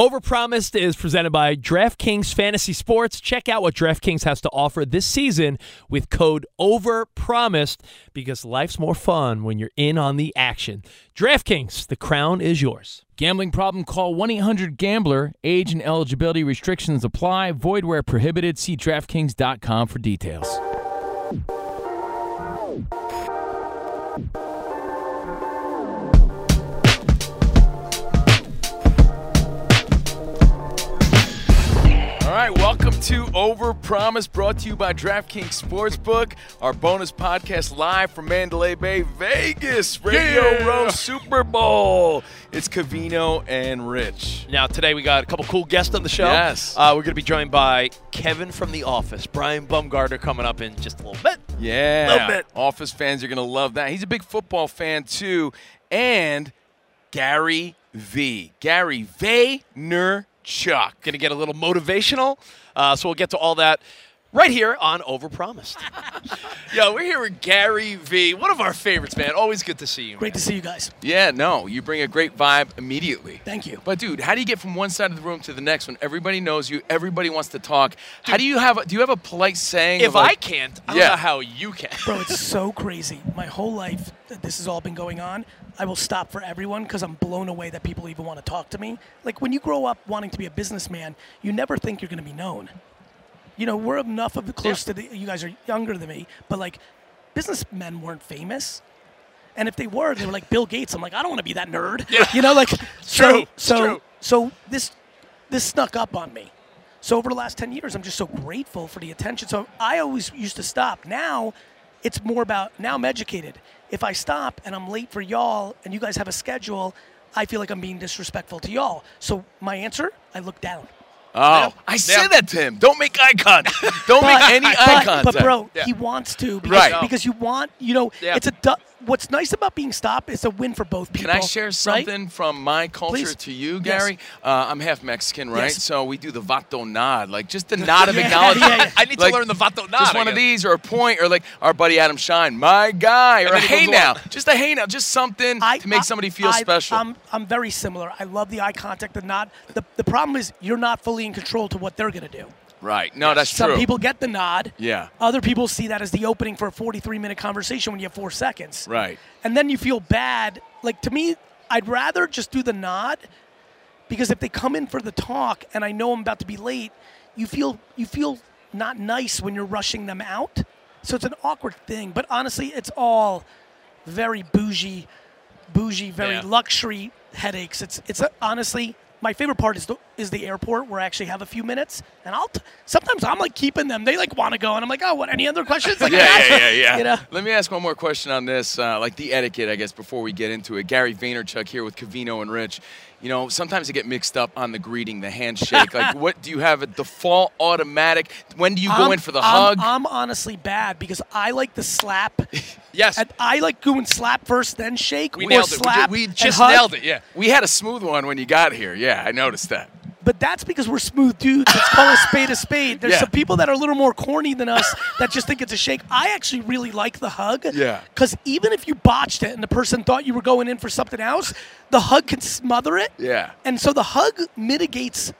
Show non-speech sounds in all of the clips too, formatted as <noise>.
Overpromised is presented by DraftKings Fantasy Sports. Check out what DraftKings has to offer this season with code OVERPROMISED because life's more fun when you're in on the action. DraftKings, the crown is yours. Gambling problem? Call 1 800 Gambler. Age and eligibility restrictions apply. Void where prohibited. See DraftKings.com for details. Right, welcome to Over Promise, brought to you by DraftKings Sportsbook, our bonus podcast live from Mandalay Bay, Vegas, Radio Yeah. Row Super Bowl. It's Covino and Rich. Now, today we got a couple cool guests on the show. Yes. Uh, we're going to be joined by Kevin from The Office, Brian Baumgartner coming up in just a little bit. Yeah. A Little bit. Office fans are going to love that. He's a big football fan, too. And Gary Vee. Gary Vaynerchuk. Going to get a little motivational. Uh, so we'll get to all that right here on Overpromised. <laughs> Yo, we're here with Gary Vee, one of our favorites, man. Always good to see you. Great man. to see you guys. Yeah, no, you bring a great vibe immediately. Thank you. But dude, how do you get from one side of the room to the next when everybody knows you, everybody wants to talk? how do you have a, do you have a polite saying? If of like, I can't, I don't Yeah. know how you can. Bro, it's <laughs> so crazy. My whole life, this has all been going on. I will stop for everyone because I'm blown away that people even want to talk to me. Like when you grow up wanting to be a businessman, you never think you're going to be known. You know, we're enough of close to the. You guys are younger than me, but like, businessmen weren't famous. And if they were, they were like Bill Gates. I'm like, I don't want to be that nerd. Yeah. <laughs> You know, like so true. So true. so this this snuck up on me. So over the last 10 years, I'm just so grateful for the attention. So I always used to stop. Now it's more about now I'm educated. If I stop and I'm late for y'all and you guys have a schedule, I feel like I'm being disrespectful to y'all. So my answer, I look down. Oh, I said that to him. Don't make eye contact. <laughs> Don't make any eye but, contact. but bro, he wants to because, Right. because you want, you know, Yeah. it's a du- what's nice about being stopped is a win for both people. Can. I share right? something from my culture Please. to you, Yes. Gary? Uh, I'm half Mexican, right? Yes. So we do the vato nod, like just the nod of <laughs> Yeah, acknowledgement. yeah, yeah. I need to learn the vato nod. Just I one of these, or a point, or like our buddy Adam Schein, my guy, or a hey now, just a hey now, just something to make somebody feel I- special. I'm, I'm very similar. I love the eye contact, the nod. The, the problem is you're not fully in control to what they're going to do. Right? No, that's true. Some true. people get the nod. Yeah. Other people see that as the opening for a 43 minute conversation when you have four seconds. Right. And then you feel bad. Like to me, I'd rather just do the nod because if they come in for the talk and I know I'm about to be late, you feel you feel not nice when you're rushing them out. So it's an awkward thing. But honestly, it's all very bougie, bougie, very Yeah. luxury headaches. It's it's uh, honestly my favorite part is the is the airport where I actually have a few minutes, and I'll t- sometimes I'm like keeping them. They like want to go, and I'm like, oh, what? Any other questions? Like, <laughs> I yeah, yeah, yeah, yeah. <laughs> You know? Let me ask one more question on this, uh, like the etiquette, I guess, before we get into it. Gary Vaynerchuk here with Covino and Rich. You know, sometimes I get mixed up on the greeting, the handshake. like, <laughs> what do you have a default automatic? When do you go I'm- in for the I'm- hug? I'm honestly bad because I like the slap. Yes. And I like going slap first, then shake. We or nailed it. We ju- Slap we just nailed it. Yeah. we had a smooth one when you got here. Yeah, I noticed that. But that's because we're smooth dudes. Let's call a spade a spade. There's Yeah. some people that are a little more corny than us that just think it's a shake. I actually really like the hug. Yeah. Because even if you botched it and the person thought you were going in for something else, the hug can smother it. Yeah. And so the hug mitigates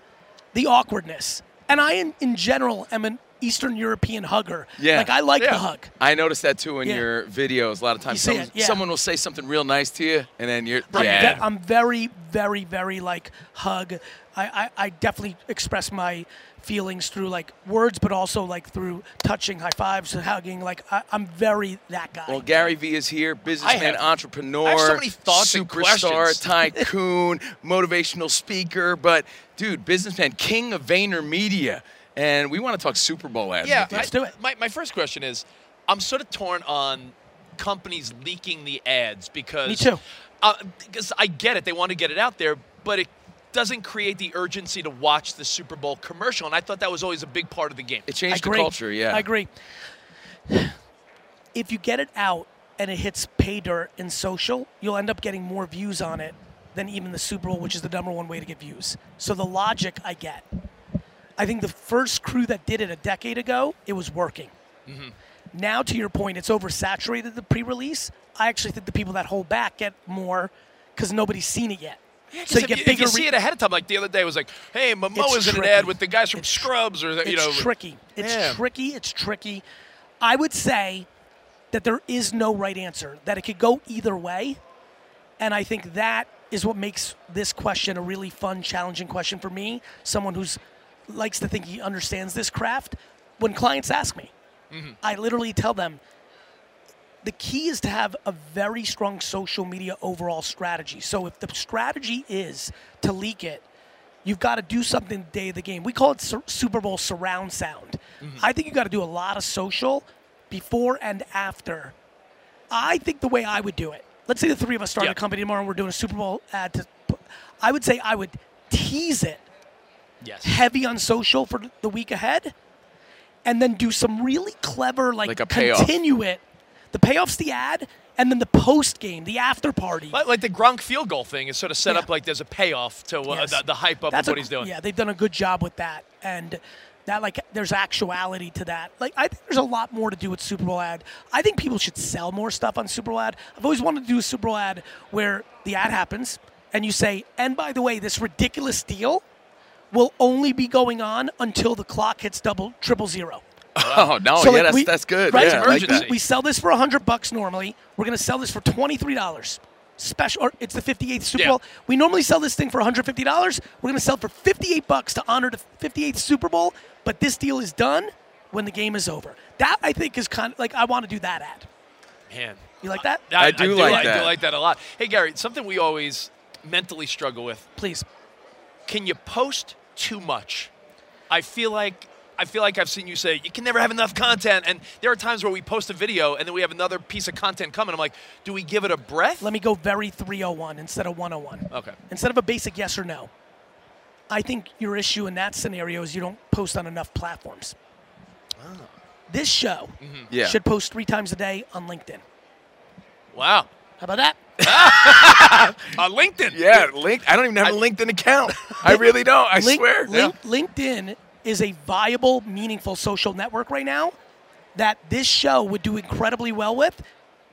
the awkwardness. And I, in, in general, am an Eastern European hugger. Yeah. Like I like Yeah. the hug. I noticed that too in Yeah. your videos. A lot of times, You some- it, yeah. someone will say something real nice to you, and then you're I'm, yeah. ve- I'm very, very, very like hug. I, I, I definitely express my feelings through like words, but also like through touching, high fives, and hugging. Like I, I'm very that guy. Well, Gary Vee is here, businessman, entrepreneur, so many thoughts and superstar, tycoon, <laughs> motivational speaker. But dude, businessman, king of VaynerMedia, and we want to talk Super Bowl ads. Yeah. Let's do it. My, my first question is I'm sort of torn on companies leaking the ads because. Me too. Uh, because I get it, they want to get it out there, but it doesn't create the urgency to watch the Super Bowl commercial. And I thought that was always a big part of the game. It changed the culture. Yeah, I agree. If you get it out and it hits pay dirt in social, you'll end up getting more views on it than even the Super Bowl, which is the number one way to get views. So the logic I get. I think the first crew that did it a decade ago, it was working. Mm-hmm. Now, to your point, it's oversaturated the pre-release. I actually think the people that hold back get more because nobody's seen it yet. so you get you, if you see it ahead of time, like the other day, it was like, "Hey, Momoa's in an ad with the guys from It's- Scrubs," or you it's know, tricky. It's Yeah. tricky. It's tricky. I would say that there is no right answer. That it could go either way, and I think that is what makes this question a really fun, challenging question for me. Someone who's likes to think he understands this craft. When clients ask me, Mm-hmm. I literally tell them the key is to have a very strong social media overall strategy. So if the strategy is to leak it, you've got to do something the day of the game. We call it Sur- Super Bowl surround sound. I think you got to do a lot of social before and after. I think the way I would do it. Let's say the three of us start Yeah. a company tomorrow and we're doing a Super Bowl ad. To, I would say I would tease it yes, heavy on social for the week ahead, and then do some really clever like, Like a payoff. continue it. The payoff's the ad, and then the post game, the after party. like, like the Gronk field goal thing is sort of set Yeah. up like there's a payoff to uh, Yes. the, the hype up That's of a- what he's doing. Yeah, they've done a good job with that, and that like there's actuality to that. Like I think there's a lot more to do with Super Bowl ad. I think people should sell more stuff on Super Bowl ad. I've always wanted to do a Super Bowl ad where the ad happens and you say, and by the way, this ridiculous deal will only be going on until the clock hits double triple zero. Oh no, So, yeah, like, that's we- that's good. Right? Yeah, I we, that. we sell this for hundred bucks normally. We're gonna sell this for twenty three dollars. Special, or it's the 58th Super Yeah. Bowl. We normally sell this thing for 150 dollars. We're gonna sell it for 58 bucks to honor the 58th Super Bowl. But this deal is done when the game is over. That I think is kind of like I want to do that ad. Man, You like that? I do like I that. do like that a lot. Hey, Gary, something we always mentally struggle with. Please. Can you post too much? I feel like I feel like I've seen you say you can never have enough content, and there are times where we post a video and then we have another piece of content coming. I'm like, do we give it a breath? Let me go very 301 instead of 101. Okay. Instead of a basic yes or no. I think your issue in that scenario is you don't post on enough platforms. Ah. This show mm-hmm. Yeah. should post three times a day on LinkedIn. Wow. How about that? <laughs> On LinkedIn. Yeah, link. I don't even have a LinkedIn account. <laughs> I really don't. I Link- swear. Link- LinkedIn is a viable, meaningful social network right now that this show would do incredibly well with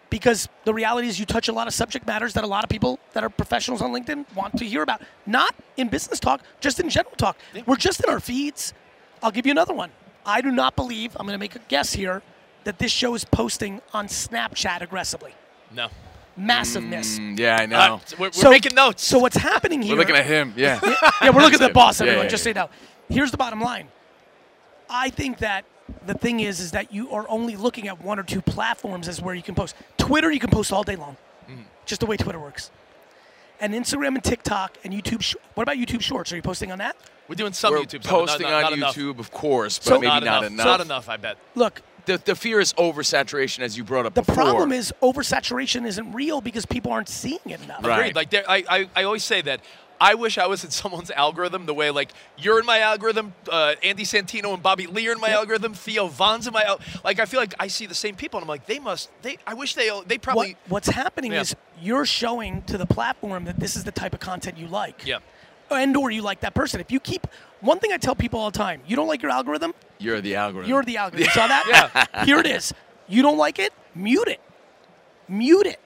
because the reality is you touch a lot of subject matters that a lot of people that are professionals on LinkedIn want to hear about. Not in business talk, just in general talk. We're just in our feeds. I'll give you another one. I do not believe, I'm going to make a guess here, that this show is posting on Snapchat aggressively. No. Massive miss. Mm, yeah, I know. Uh, we're we're making notes. So what's happening here? We're looking at him. <laughs> Yeah. yeah, we're looking at the <laughs> boss, everyone. yeah, just yeah. say no. Here's the bottom line. I think that the thing is, is that you are only looking at one or two platforms as where you can post. Twitter, you can post all day long, Mm-hmm. just the way Twitter works. And Instagram and TikTok and YouTube. Sh- what about YouTube Shorts? Are you posting on that? We're doing some We're YouTube stuff, but not- posting not, not on enough. YouTube, of course, but So- maybe not, not, enough. enough. Not enough, I bet. Look, The, the fear is oversaturation, as you brought up the before. problem is oversaturation isn't real because people aren't seeing it enough. Right. Agreed. Like there, I, I, I always say that. I wish I was in <laughs> someone's algorithm the way like you're in my algorithm, uh, Andy Santino and Bobby Lee are in my algorithm, Theo Von's in my al- like I feel like I see the same people and I'm like they must they I wish they they What, probably what's happening Yeah. is you're showing to the platform that this is the type of content you like. yeah and or you like that person. If you keep one thing I tell people all the time, you don't like your algorithm, You're the algorithm. you're the algorithm. You saw that? yeah. <laughs> Here it is. You don't like it? Mute it. Mute it.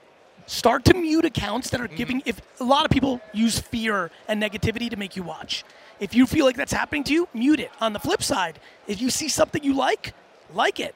Start to mute accounts that are mm-hmm. giving. If a lot of people use fear and negativity to make you watch. If you feel like that's happening to you, mute it. On the flip side, if you see something you like, like it.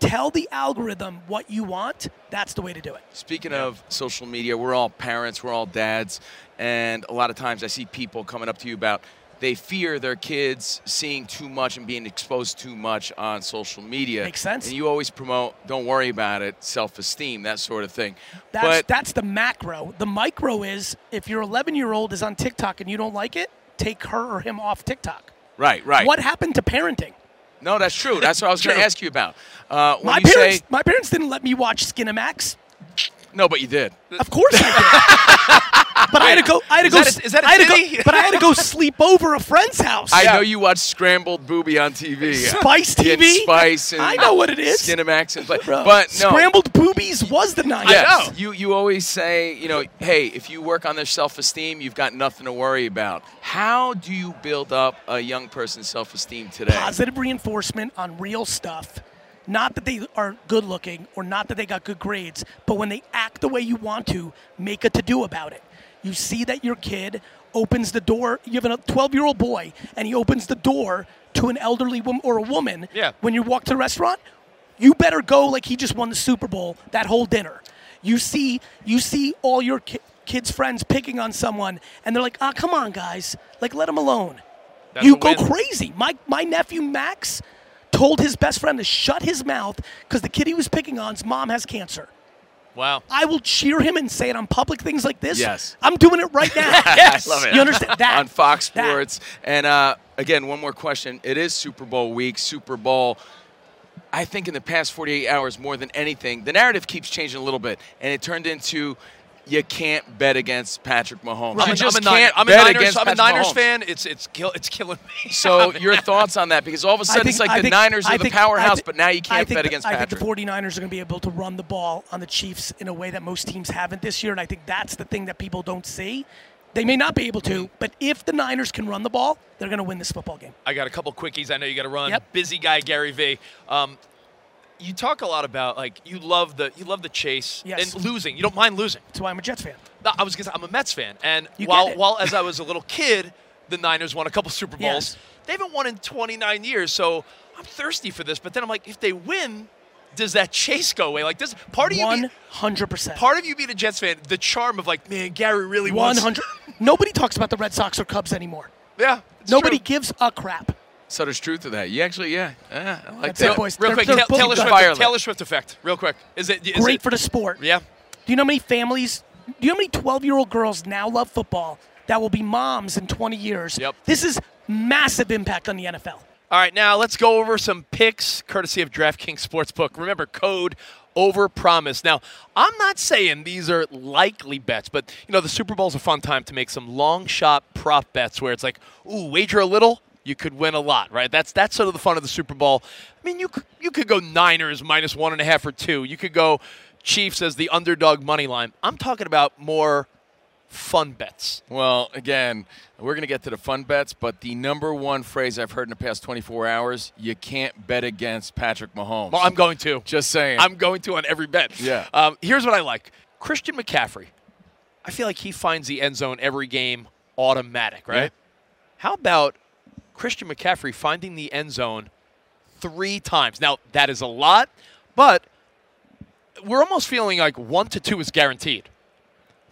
Tell the algorithm what you want. That's the way to do it. Speaking of social media, we're all parents, we're all dads, and a lot of times I see people coming up to you about they fear their kids seeing too much and being exposed too much on social media. Makes sense. And you always promote, don't worry about it, self-esteem, that sort of thing. That's but that's the macro. The micro is if your 11 year old is on TikTok and you don't like it, take her or him off TikTok. right, right. What happened to parenting? No, that's true. That's what I was going <laughs> to ask you about. Uh, My you parents, say my parents didn't let me watch Skinamax. no, but you did. Of course I did. <laughs> but I had to go. I had to Is go. that a- is that a I had to go, But I had to go sleep over a friend's house. I know you watch Scrambled Booby on TV. Spice And TV. Spice and I know what it is. Cinemax and play. Bro, But no. scrambled boobies was the 90s. Yes. know. You you always say, you know, hey, if you work on their self-esteem, you've got nothing to worry about. How do you build up a young person's self-esteem today? Positive reinforcement on real stuff. Not that they are good looking or not that they got good grades, but when they act the way you want to, make a to do about it. You see that your kid opens the door, you have a 12 year old boy, and he opens the door to an elderly woman or a woman Yeah. when you walk to the restaurant, you better go like he just won the Super Bowl that whole dinner. You see, you see all your ki- kids' friends picking on someone, and they're like, "Ah, come on, guys, like let him alone." That's you go crazy. My my nephew Max told his best friend to shut his mouth because the kid he was picking on's mom has cancer. Wow. I will cheer him and say it on public things like this. Yes. I'm doing it right now. <laughs> yes. I love it. You understand that on Fox That. Sports. And uh, again, one more question. It is Super Bowl week. Super Bowl. I think in the past 48 hours, more than anything, the narrative keeps changing a little bit, and it turned into you can't bet against Patrick Mahomes. I'm, You a, just I'm a, Niner, can't I'm a bet Niners, against I'm a Patrick Niners Mahomes. fan. It's it's kill, it's killing me. <laughs> So your thoughts on that? Because all of a sudden I it's like I the think- Niners I are the think- I powerhouse, think- but now you can't think bet the- against I Patrick. think the 49ers are going to be able to run the ball on the Chiefs in a way that most teams haven't this year, and I think that's the thing that people don't see. They may not be able to, but if the Niners can run the ball, they're going to win this football game. I got a couple quickies. I know you got to run. Yep. Busy guy, Gary Vee. Um, you talk a lot about like you love the you love the chase Yes. and losing. You don't mind losing. That's why I'm a Jets fan. No, I was gonna say, I'm a Mets fan, and You while while as I was a little kid, the Niners won a couple Super Bowls. Yes. They haven't won in 29 years, so I'm thirsty for this. But then I'm like, if they win, does that chase go away? Like, this part of you One be, hundred percent. part of you being a Jets fan, the charm of like, man, Gary really One wants hundred. Nobody talks about the Red Sox or Cubs anymore. Yeah, Nobody true. gives a crap. So there's truth to that. You actually, yeah, yeah I like That's that. it, boys. Real They're- quick, they're Ta- both Taylor, good. Swift, Taylor Swift effect. Real quick, is it is Great it, for the sport. Yeah. Do you know how many families? Do you know how many 12 year old girls now love football that will be moms in 20 years? Yep. This is massive impact on the NFL. All right, now let's go over some picks courtesy of DraftKings Sportsbook. Remember, code over promise. Now, I'm not saying these are likely bets, but you know, the Super Bowl's a fun time to make some long shot prop bets where it's like, ooh, wager a little, you could win a lot, right? That's that's sort of the fun of the Super Bowl. I mean, you could, you could go Niners minus one and a half or two. You could go Chiefs as the underdog money line. I'm talking about more fun bets. Well, again, we're going to get to the fun bets, but the number one phrase I've heard in the past 24 hours: you can't bet against Patrick Mahomes. Well, I'm going to. just saying. I'm going to on every bet. Yeah. Um, here's what I like Christian McCaffrey. I feel like he finds the end zone every game automatic, right? Yeah. How about Christian McCaffrey finding the end zone three times? Now, that is a lot, but we're almost feeling like one to two is guaranteed.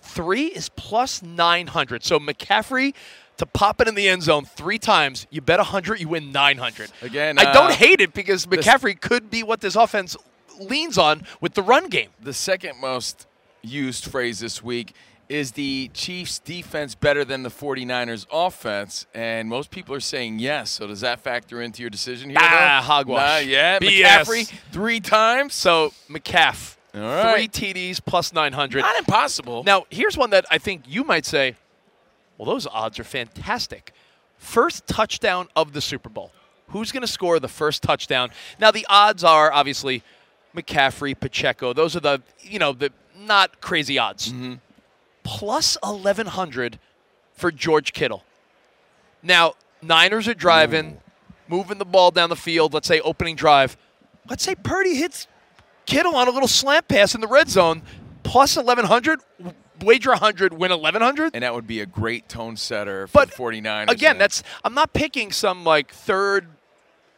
Three is plus 900. So McCaffrey to pop it in the end zone three times, you bet 100, you win 900. Again, I don't uh, hate it because McCaffrey could be what this offense leans on with the run game. the second most used phrase this week is the Chiefs defense better than the 49ers offense? And most people are saying yes. So does that factor into your decision here? Ah, though? hogwash. Not yet. BS. McCaffrey three times. So McCaff, All right. three TDs plus 900. Not impossible. Now, here's one that I think you might say, well, those odds are fantastic. First touchdown of the Super Bowl. Who's going to score the first touchdown? Now, the odds are obviously McCaffrey, Pacheco. Those are the, you know, the not crazy odds. Mm-hmm. Plus 1,100 for George Kittle. Now, Niners are driving, moving the ball down the field, let's say opening drive. Let's say Purdy hits Kittle on a little slant pass in the red zone, plus 1,100, wager 100, win 1,100. And that would be a great tone setter for But 49ers. Again, that's I'm not picking some like third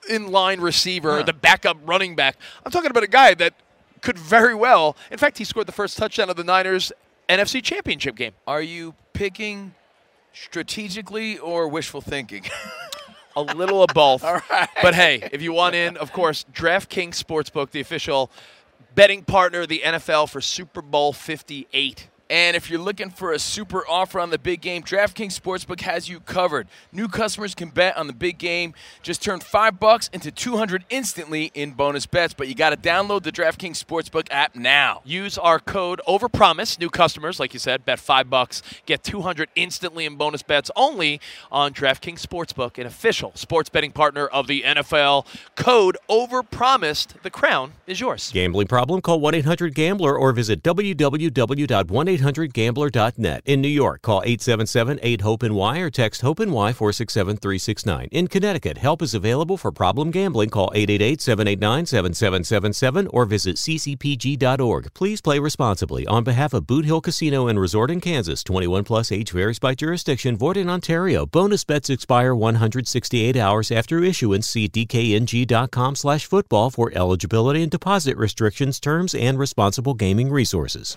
in line receiver, or the backup running back. I'm talking about a guy that could very well. In fact, he scored the first touchdown of the Niners NFC Championship game. Are you picking strategically or wishful thinking? <laughs> A little of both. <laughs> Right. But hey, if you want in, of course, DraftKings Sportsbook, the official betting partner of the NFL for Super Bowl 58. And if you're looking for a super offer on the big game, DraftKings Sportsbook has you covered. New customers can bet on the big game. Just turn five bucks into 200 instantly in bonus bets. But you got to download the DraftKings Sportsbook app now. Use our code OverPromise. New customers, like you said, bet five bucks, get 200 instantly in bonus bets only on DraftKings Sportsbook, an official sports betting partner of the NFL. Code OverPromised. The crown is yours. Gambling problem? Call 1 800 Gambler or visit www.1800Gambler.net. In New York, call 877 8 HOPE NY or text HOPE NY 467 369. In Connecticut, help is available for problem gambling. Call 888 789 7777 or visit ccpg.org. Please play responsibly. On behalf of Boot Hill Casino and Resort in Kansas, 21 plus age varies by jurisdiction, void in Ontario. Bonus bets expire 168 hours after issuance. See dkng.com slash football for eligibility and deposit restrictions, terms, and responsible gaming resources.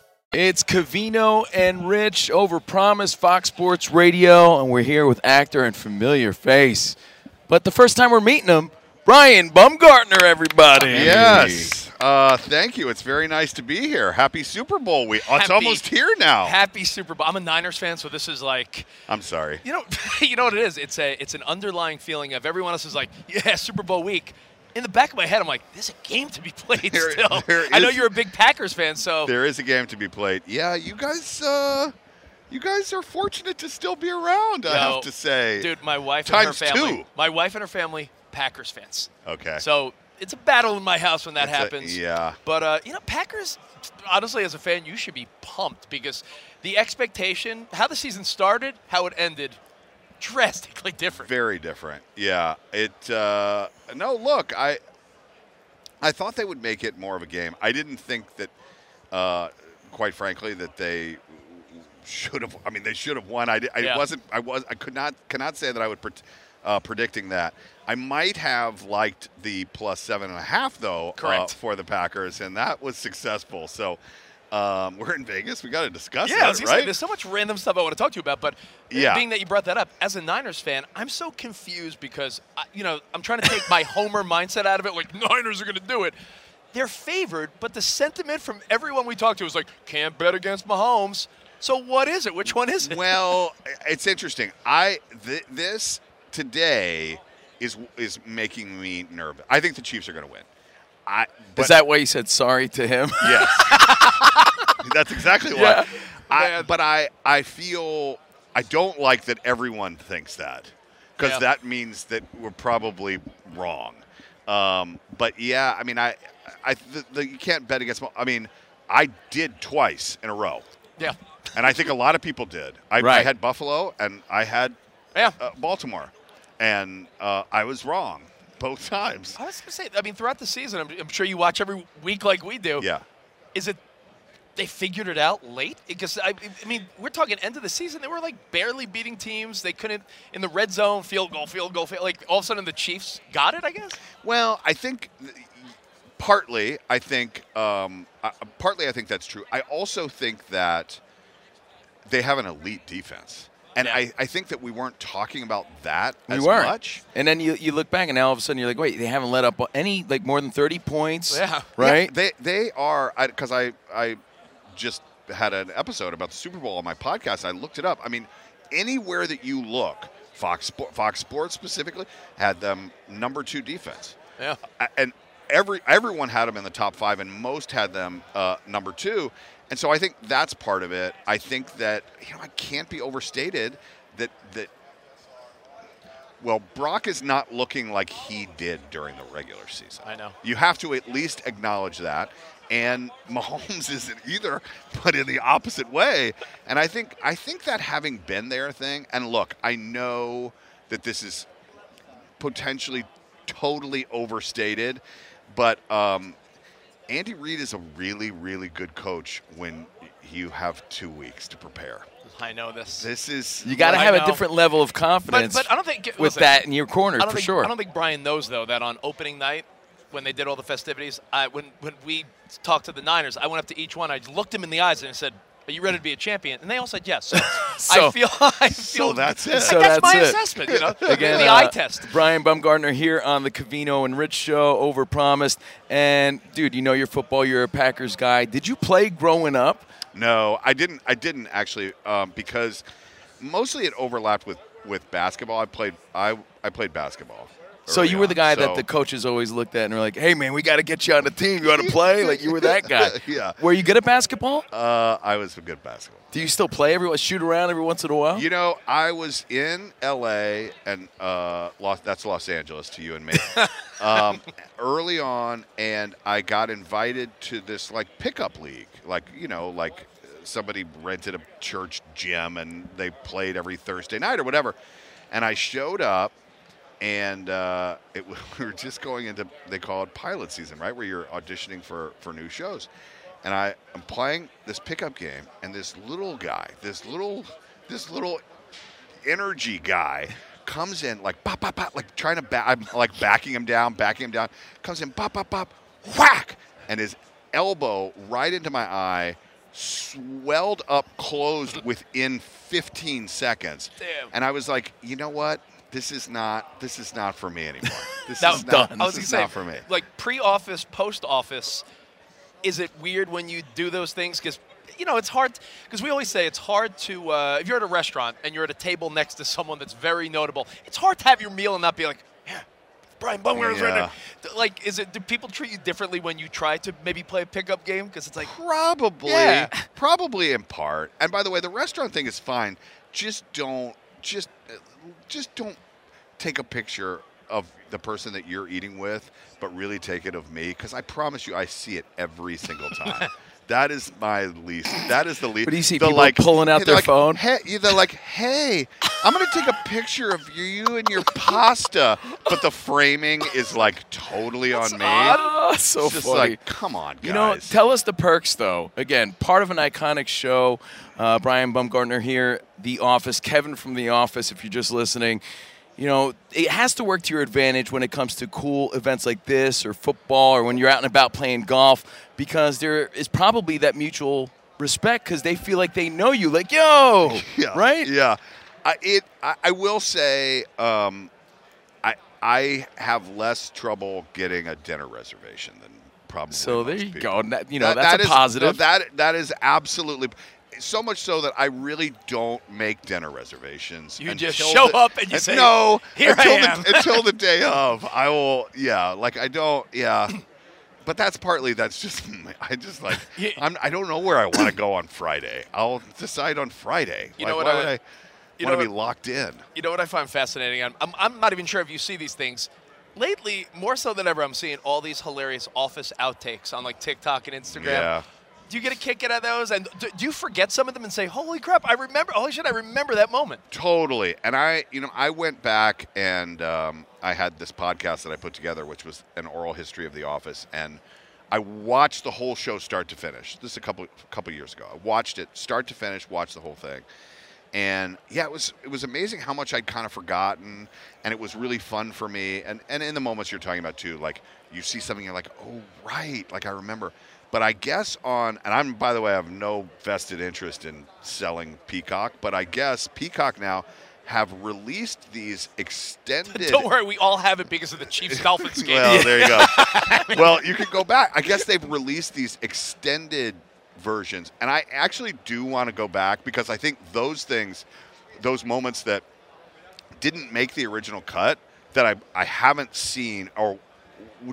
It's Covino and Rich over Promise Fox Sports Radio, and we're here with actor and familiar face. But the first time we're meeting him, Brian Baumgartner, everybody. Yes. Uh, thank you. It's very nice to be here. Happy Super Bowl week. Oh, it's almost here now. Happy Super Bowl. I'm a Niners fan, so this is like I'm sorry. you know <laughs> you know what it is. It's a it's an underlying feeling of everyone else is like yeah Super Bowl week. In the back of my head, I'm like, there's a game to be <laughs> played There- still. <laughs> there I know you're a big Packers fan, so There is a game to be played. Yeah, you guys. Uh, you guys are fortunate to still be around. I have to say, dude, my wife Times and her family. two. My wife and her family, Packers fans. Okay. So it's a battle in my house when that It's a- happens. yeah. But uh, you know, Packers. Honestly, as a fan, you should be pumped because the expectation, how the season started, how it ended, drastically different. Very different. Yeah. It. Uh, no, look, I. I thought they would make it more of a game. I didn't think that, uh, quite frankly, that they should have. I mean, they should have won. I, I Yeah. wasn't. I was. I could not. Cannot say that I would. Pret- uh, predicting that. I might have liked the plus seven and a half though uh, Correct. for the Packers, and that was successful. So um, we're in Vegas. We got to discuss Yeah, that, gonna say, right? there's so much random stuff I want to talk to you about, but Yeah. being that you brought that up, as a Niners fan, I'm so confused because I, you know I'm trying to take my Homer mindset out of it. Like <laughs> Niners are going to do it. They're favored, but the sentiment from everyone we talked to was like, "Can't bet against Mahomes." So what is it? Which one is it? well, <laughs> it's interesting. I th- this today is is making me nervous. I think the Chiefs are going to win. I, but Is that why you said sorry to him? <laughs> Yes. That's exactly why. Yeah. I, but I, I feel I don't like that everyone thinks that because Yeah. that means that we're probably wrong. Um, but yeah, I mean, I, I the, the, you can't bet against. I mean, I did twice in a row, yeah, and I think a lot of people did. I, I had Buffalo and I had yeah. uh, Baltimore, and uh, I was wrong both times. I was going to say, I mean, throughout the season, I'm, I'm sure you watch every week like we do. Yeah. Is it they figured it out late? Because I, I mean, we're talking end of the season. They were like barely beating teams. They couldn't in the red zone, field goal, field goal, field, like all of a sudden the Chiefs got it. I guess. Well, I think th- partly, I think um, partly, I think that's true. I also think that they have an elite defense, and Yeah. I, I think that we weren't talking about that We as weren't. much. And then you, you look back, and now all of a sudden you're like, wait, they haven't let up any like more than 30 points. Yeah. Right. Yeah, they they are because I, I just had an episode about the Super Bowl on my podcast. I looked it up. I mean, anywhere that you look, Fox Fox Sports specifically had them number two defense. Yeah. And every everyone had them in the top five, and most had them uh, number two. And so I think that's part of it. I think that you know I can't be overstated that that. Well, Brock is not looking like he did during the regular season. I know. You have to at least acknowledge that. And <laughs> Mahomes isn't either, but in the opposite way. And I think I think that having been there thing, and look, I know that this is potentially totally overstated, but um, Andy Reid is a really, really good coach when you have two weeks to prepare. I know this. This is You got to have a different level of confidence. but I don't think- with listen, that in your corner I don't for think, sure. I don't think Brian knows though that on opening night, when they did all the festivities, I, when when we talked to the Niners, I went up to each one, I looked them in the eyes, and I said, "Are you ready to be a champion?" And they all said yes. So, <laughs> So- I feel, <laughs> I feel that's it. like, So that's, that's my it. assessment. You know, <laughs> Again, the uh, eye test. Brian Baumgartner here on the Covino and Rich show, overpromised. And dude, you know your football. You're a Packers guy. Did you play growing up? No, I didn't. I didn't actually um, because mostly it overlapped with, with basketball. I played I I played basketball. So you were the on, guy so- that the coaches always looked at and were like, "Hey man, we got to get you on the team. You want to play?" <laughs> Like you were that guy. <laughs> Yeah. Were you good at basketball? Uh, I was a good basketball. Do you still play every shoot around every once in a while? You know, I was in L.A. and uh, Los, that's Los Angeles to you and me. <laughs> um, early on, and I got invited to this like pickup league, like you know, like somebody rented a church gym and they played every Thursday night or whatever. And I showed up, and uh, it, <laughs> we were just going into they call it pilot season, right, where you're auditioning for for new shows. And I am playing this pickup game, and this little guy, this little, this little energy guy comes in like pop pop pop like trying to back I'm like backing him down, backing him down, comes in pop pop pop, whack, and his elbow right into my eye, swelled up closed within 15 seconds. Damn. And I was like, you know what? This is not this is not for me anymore. <laughs> This That is not, I was is gonna not say, for me. Like pre-office, post-office, is it weird when you do those things? Because you know it's hard. Because we always say it's hard to uh, if you're at a restaurant and you're at a table next to someone that's very notable. It's hard to have your meal and not be like, yeah, Brian Baumgartner's right there. Like, is it? Do people treat you differently when you try to maybe play a pickup game? Because it's like, Probably, Yeah. probably in part. And by the way, the restaurant thing is fine. Just don't, just, just don't take a picture of the person that you're eating with, but really take it of me because I promise you, I see it every single time. <laughs> That is my least. That is the least. But do you see the, people like, pulling out their like, phone? Hey, they're like, hey, I'm gonna take a picture of you and your pasta, but the framing is like totally on me. Ah, <laughs> so It's just funny. like, come on, guys. You know, tell us the perks, though. Again, part of an iconic show. Uh, Brian Baumgartner here, The Office. Kevin from The Office, if you're just listening. You know, it has to work to your advantage when it comes to cool events like this or football or when you're out and about playing golf because there is probably that mutual respect because they feel like they know you. Like, yo, <laughs> yeah, right? Yeah. I, it. I, I will say, um, I I have less trouble getting a dinner reservation than probably. So there you people. go. That- you know, That- that's that a is- positive. That that is absolutely. So much so that I really don't make dinner reservations. You just show the- up and you say, no. "Here I until am." The, <laughs> until the day of, I will. Yeah, like I don't. Yeah. But that's partly that's just <laughs> I just like I'm I don't know where I want to go on Friday. I'll decide on Friday. You Like, know what why I- would I you want to be locked in? You know what I find fascinating? I'm, I'm, I'm not even sure if you see these things. Lately, more so than ever, I'm seeing all these hilarious office outtakes on like TikTok and Instagram. Yeah. Do you get a kick out of those? And do, do you forget some of them and say, "Holy crap! I remember. Holy shit! I remember that moment." Totally. And I, you know, I went back and um, I had this podcast that I put together, which was an oral history of The Office, and I watched the whole show start to finish. This is a couple couple years ago. I watched it start to finish, watched the whole thing, and yeah, it was it was amazing how much I'd kind of forgotten, and it was really fun for me. And and in the moments you're talking about too, like you see something, you're like, oh right, like I remember. But I guess on, and I'm by the way, I have no vested interest in selling Peacock, but I guess Peacock now have released these <laughs> extended. Don't worry, we all have it because of the Chiefs <laughs> Dolphins game. Well, there you go. <laughs> well, you can go back. I guess they've released these extended versions, and I actually do want to go back because I think those things, those moments that didn't make the original cut, that I I haven't seen or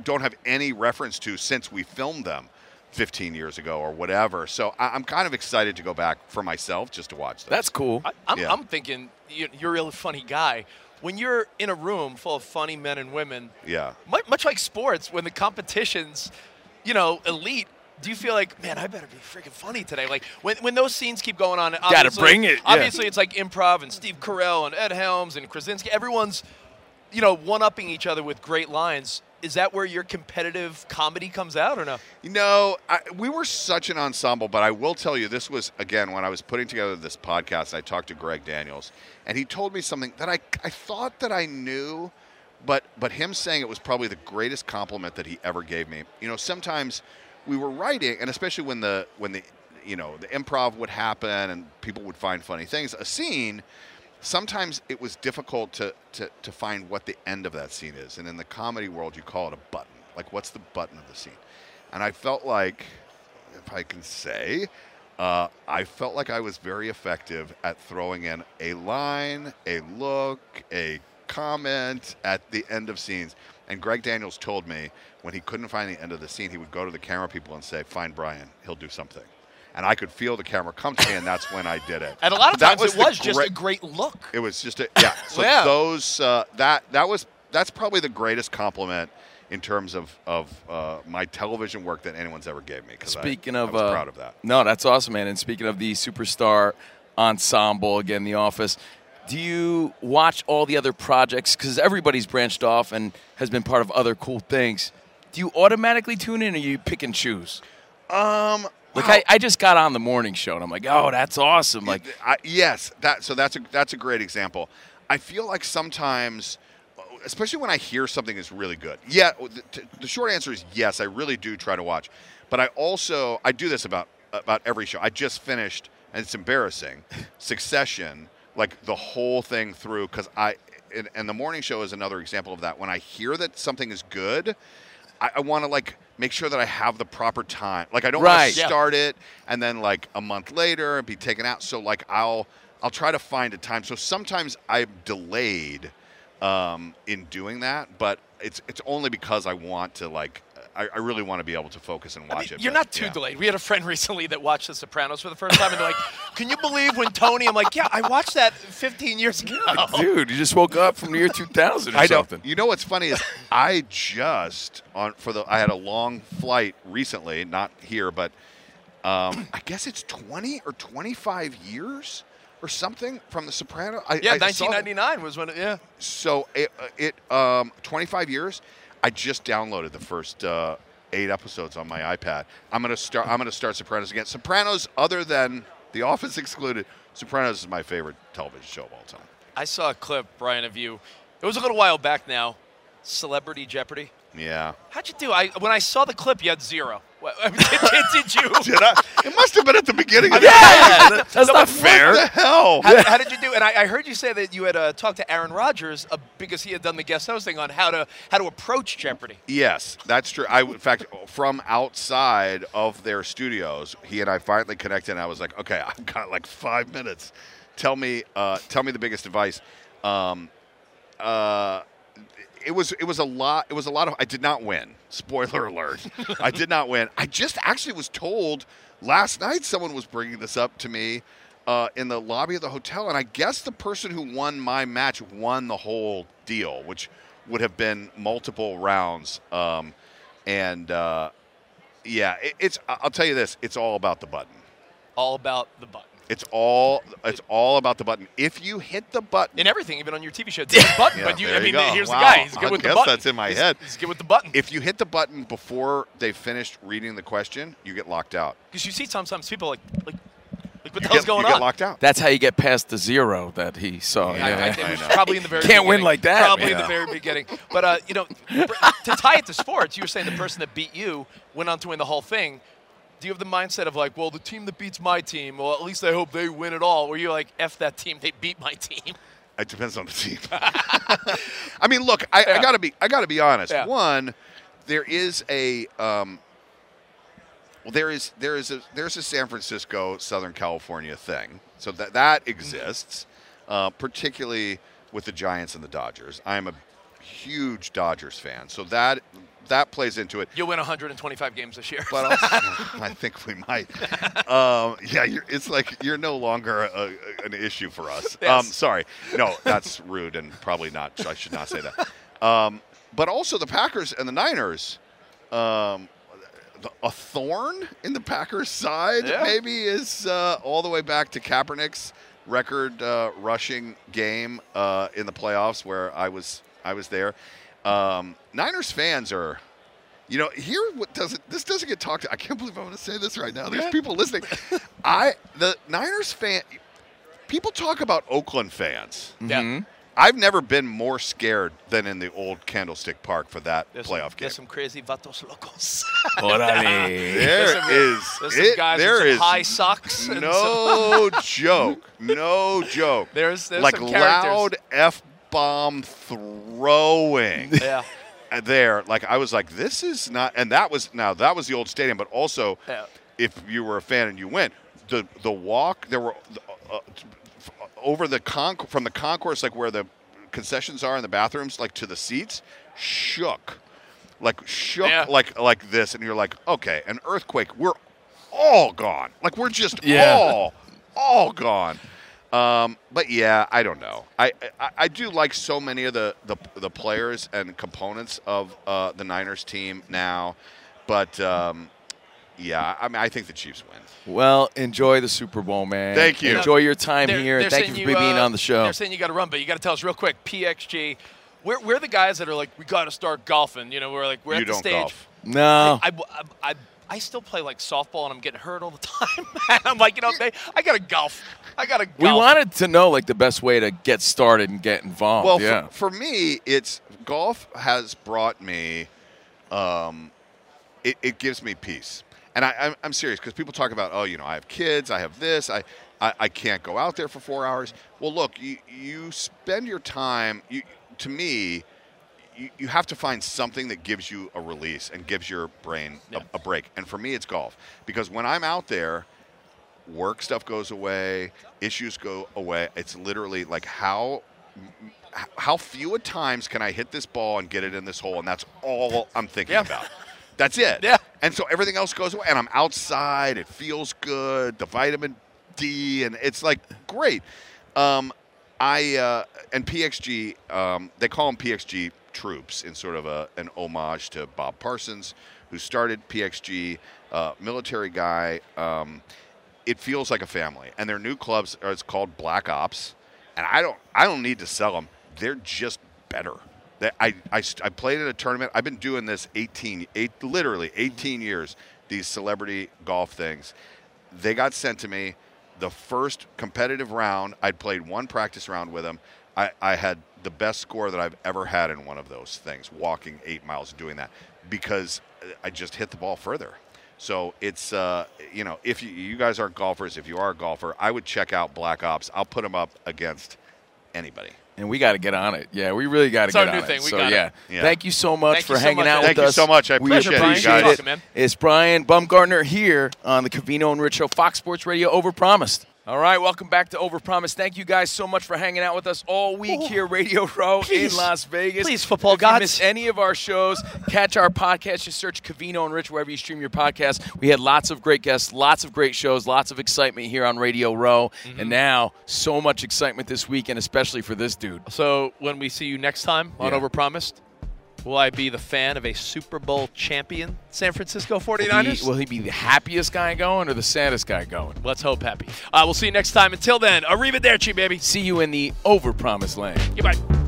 don't have any reference to since we filmed them. 15 years ago or whatever. So I, I'm kind of excited to go back for myself just to watch them. That's cool. I, I'm, Yeah. I'm thinking you- you're a really funny guy. When you're in a room full of funny men and women, Yeah. much like sports, when the competition's, you know, elite, do you feel like, man, I better be freaking funny today? Like when, when those scenes keep going on, obviously, bring it, yeah. Obviously, it's like improv and Steve Carell and Ed Helms and Krasinski. Everyone's, you know, one upping each other with great lines. Is that where your competitive comedy comes out, or no? You know, we were such an ensemble, but I will tell you, this was again when I was putting together this podcast. I talked to Greg Daniels, and he told me something that I I thought that I knew, but but him saying it was probably the greatest compliment that he ever gave me. You know, sometimes we were writing, and especially when the when the you know the improv would happen and people would find funny things, a scene. Sometimes it was difficult to, to, to find what the end of that scene is. And in the comedy world, you call it a button. Like, what's the button of the scene? And I felt like, if I can say, uh, I felt like I was very effective at throwing in a line, a look, a comment at the end of scenes. And Greg Daniels told me when he couldn't find the end of the scene, he would go to the camera people and say, Find Brian, he'll do something. And I could feel the camera come to me, and that's when I did it. And a lot of That times it the was just a great- great look. it was just a yeah. <laughs> So Yeah. those uh, that that was that's probably the greatest compliment in terms of of uh, my television work that anyone's ever gave me. 'cause I- Speaking I of, was uh, proud of that. No, that's awesome, man. And speaking of the superstar ensemble, again, The Office. Do you watch all the other projects? Because everybody's branched off and has been part of other cool things. Do you automatically tune in, or you pick and choose? Um, like I, I just got on the morning show, and I'm like, oh, that's awesome. Like, I, yes, that so that's a that's a great example. I feel like sometimes, especially when I hear something is really good. Yeah, the, the short answer is yes. I really do try to watch, but I also I do this about about every show. I just finished, and it's embarrassing. <laughs> Succession, like the whole thing through, because I and, and the morning show is another example of that. When I hear that something is good, I, I want to like make sure that I have the proper time. Like I don't want Right. to Yeah. start it and then like a month later and be taken out. So like I'll I'll try to find a time. So sometimes I'm delayed um, in doing that, but it's it's only because I want to like I, I really want to be able to focus and watch it. You're but, not too yeah. delayed. We had a friend <laughs> recently that watched The Sopranos for the first time, and they're like, "Can you believe when Tony?" I'm like, "Yeah, I watched that 15 years ago." dude, you just woke up from the year 2000 or I know. something. You know what's funny is I just on for the I had a long flight recently, not here, but Um, I guess it's 20 or 25 years or something from The Sopranos. I, Yeah, I saw- 1999 was when it, yeah. so it, uh, it um, 25 years. I just downloaded the first uh, eight episodes on my iPad. I'm gonna start. I'm gonna start Sopranos again. Sopranos, other than The Office <laughs> excluded, Sopranos is my favorite television show of all time. I saw a clip, Brian, of you. It was a little while back now. Celebrity Jeopardy. Yeah. How'd you do? I when I saw the clip, you had zero. What- did, <laughs> did, did you? <laughs> Did I? It must have been at the beginning of Yeah, the that- That's no, not fair. What the hell? How, how did you do? And I, I heard you say that you had uh, talked to Aaron Rodgers uh, because he had done the guest hosting on how to how to approach Jeopardy. Yes, that's true. I, in fact, from outside of their studios, he and I finally connected. and I was like, "Okay, I've got like five minutes. Tell me, uh, tell me the biggest advice." Um, uh, it was it was a lot. It was a lot of. I did not win. Spoiler alert! <laughs> I did not win. I just actually was told last night. Someone was bringing this up to me. Uh, in the lobby of the hotel, and I guess the person who won my match won the whole deal, which would have been multiple rounds. Um, and uh, yeah, it, it's. I'll tell you this: it's all about the button. All about the button. It's all. It's all about the button. If you hit the button, In everything, even on your TV show, it's a button. Yeah, but you, there I mean, you go. here's Wow. the guy. He's good I with the guess button. that's in my He's- head. He's good with the button. If you hit the button before they finished reading the question, you get locked out. Because you see sometimes people like like like what You the hell's get- going you get on? locked out. That's how you get past the zero that he saw. I- Yeah, I think it was probably in the very Can't win like that. Probably in the very beginning. But uh, you know, <laughs> to tie it to sports, you were saying the person that beat you went on to win the whole thing. Do you have the mindset of like, well, the team that beats my team, well, at least I hope they win it all? Where you're like, f that team, they beat my team. It depends on the team. <laughs> I mean, look, I, I gotta be, I gotta be honest. Yeah. One, there is a, um, well, there is, there is a, there's a San Francisco, Southern California thing. So that that exists, uh, particularly with the Giants and the Dodgers. I am a huge Dodgers fan, so that that plays into it. You'll win 125 games this year. But also, <laughs> <laughs> I think we might. Um, yeah, you're, it's like you're no longer a, a- an issue for us. Um, sorry, no, that's rude and probably not. I should not say that. Um, but also the Packers and the Niners. Um, the- a thorn in the Packers' side Yeah. maybe is uh, all the way back to Kaepernick's record uh, rushing game uh, in the playoffs, where I was I was there. Um, Niners fans are you know, here what doesn't this doesn't get talked. I can't believe I'm going to say this right now. There's Yeah. people listening. <laughs> I the Niners fan. People talk about Oakland fans. Yeah. I've never been more scared than in the old Candlestick Park for that There's playoff some, game. There's some crazy vatos locos. <laughs> Órale. There There's some- is there's some it- guys there with some high socks. and no joke. No <laughs> joke. There's- there's like some loud f bomb throwing. <laughs> yeah. <laughs> there like i was like this is not and that was now that was the old stadium but also Yeah. if you were a fan and you went the the walk there were uh, uh, over the con from the concourse like where the concessions are in the bathrooms like to the seats shook like shook Yeah. like like this and you're like okay an earthquake we're all gone like we're just Yeah. all all gone um, but yeah, I don't know. I, I I do like so many of the the, the players and components of uh, the Niners team now, but um, yeah, I mean I think the Chiefs win. Well, enjoy the Super Bowl, man. Thank you. Enjoy your time They're- here. they're Thank you saying for being uh, on the show. They're saying you got to run, but you got to tell us real quick. PXG, we're, we're the guys that are like, we got to start golfing. You know, we're like, we're You at the don't stage. golf. No. I, I, I, I still play like softball, and I'm getting hurt all the <laughs> time. and I'm like, you know, they, I got to golf. I got to golf. We wanted to know like the best way to get started and get involved. Well, yeah. for, for me, it's golf has brought me. Um, it, it gives me peace, and I, I'm, I'm serious because people talk about, oh, you know, I have kids, I have this, I, I, I can't go out there for four hours. Well, look, you, you spend your time. You, to me, you, you have to find something that gives you a release and gives your brain Yeah. a, a break. And for me, it's golf because when I'm out there, work stuff goes away, issues go away. It's literally like how how few at times can I hit this ball and get it in this hole, and that's all I'm thinking Yeah. about. That's it. <laughs> Yeah. And so everything else goes away, and I'm outside. It feels good. The vitamin D, and it's like great. Um, I uh, and PXG, um, they call them PXG troops in sort of a, an homage to Bob Parsons, who started PXG, uh, military guy. Um, it feels like a family, and their new clubs are it's called Black Ops, and I don't I don't need to sell them. They're just better. I, I, I played in a tournament. I've been doing this 18, eight, literally 18 years. These celebrity golf things. They got sent to me the first competitive round, I'd played one practice round with them. I, I, had the best score that I've ever had in one of those things, walking eight miles doing that, because I just hit the ball further. So it's, uh, you know, if you, you guys aren't golfers, if you are a golfer, I would check out Black Ops. I'll put them up against anybody. And we got to get on it. Yeah, we really got to get our on new thing. it. We so got yeah. it. Yeah. thank you so much Thank for you so hanging much, out Ed. with Thank you us. so much. I We appreciate it, appreciate guys. it. Welcome, man. It's Brian Baumgartner here on the Covino and Rich Show, Fox Sports Radio. Overpromised. All right, welcome back to Overpromised. Thank you guys so much for hanging out with us all week here, Radio Row Please. in Las Vegas. Please, football if you gods. miss any of our shows, catch our podcast. Just search Covino and Rich wherever you stream your podcast. We had lots of great guests, lots of great shows, lots of excitement here on Radio Row, Mm-hmm. and now so much excitement this weekend, especially for this dude. So when we see you next time on Yeah. Overpromised, will I be the fan of a Super Bowl champion San Francisco 49ers? he, will he be the happiest guy going or the saddest guy going? Let's hope happy. Uh, we'll see you next time. Until then, arrivederci, baby. See you in the overpromised land. Goodbye.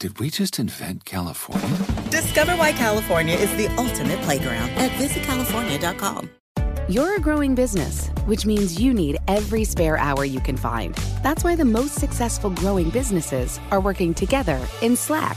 Did we just invent California? Discover why California is the ultimate playground at visitcalifornia.com. You're a growing business, which means you need every spare hour you can find. That's why the most successful growing businesses are working together in Slack.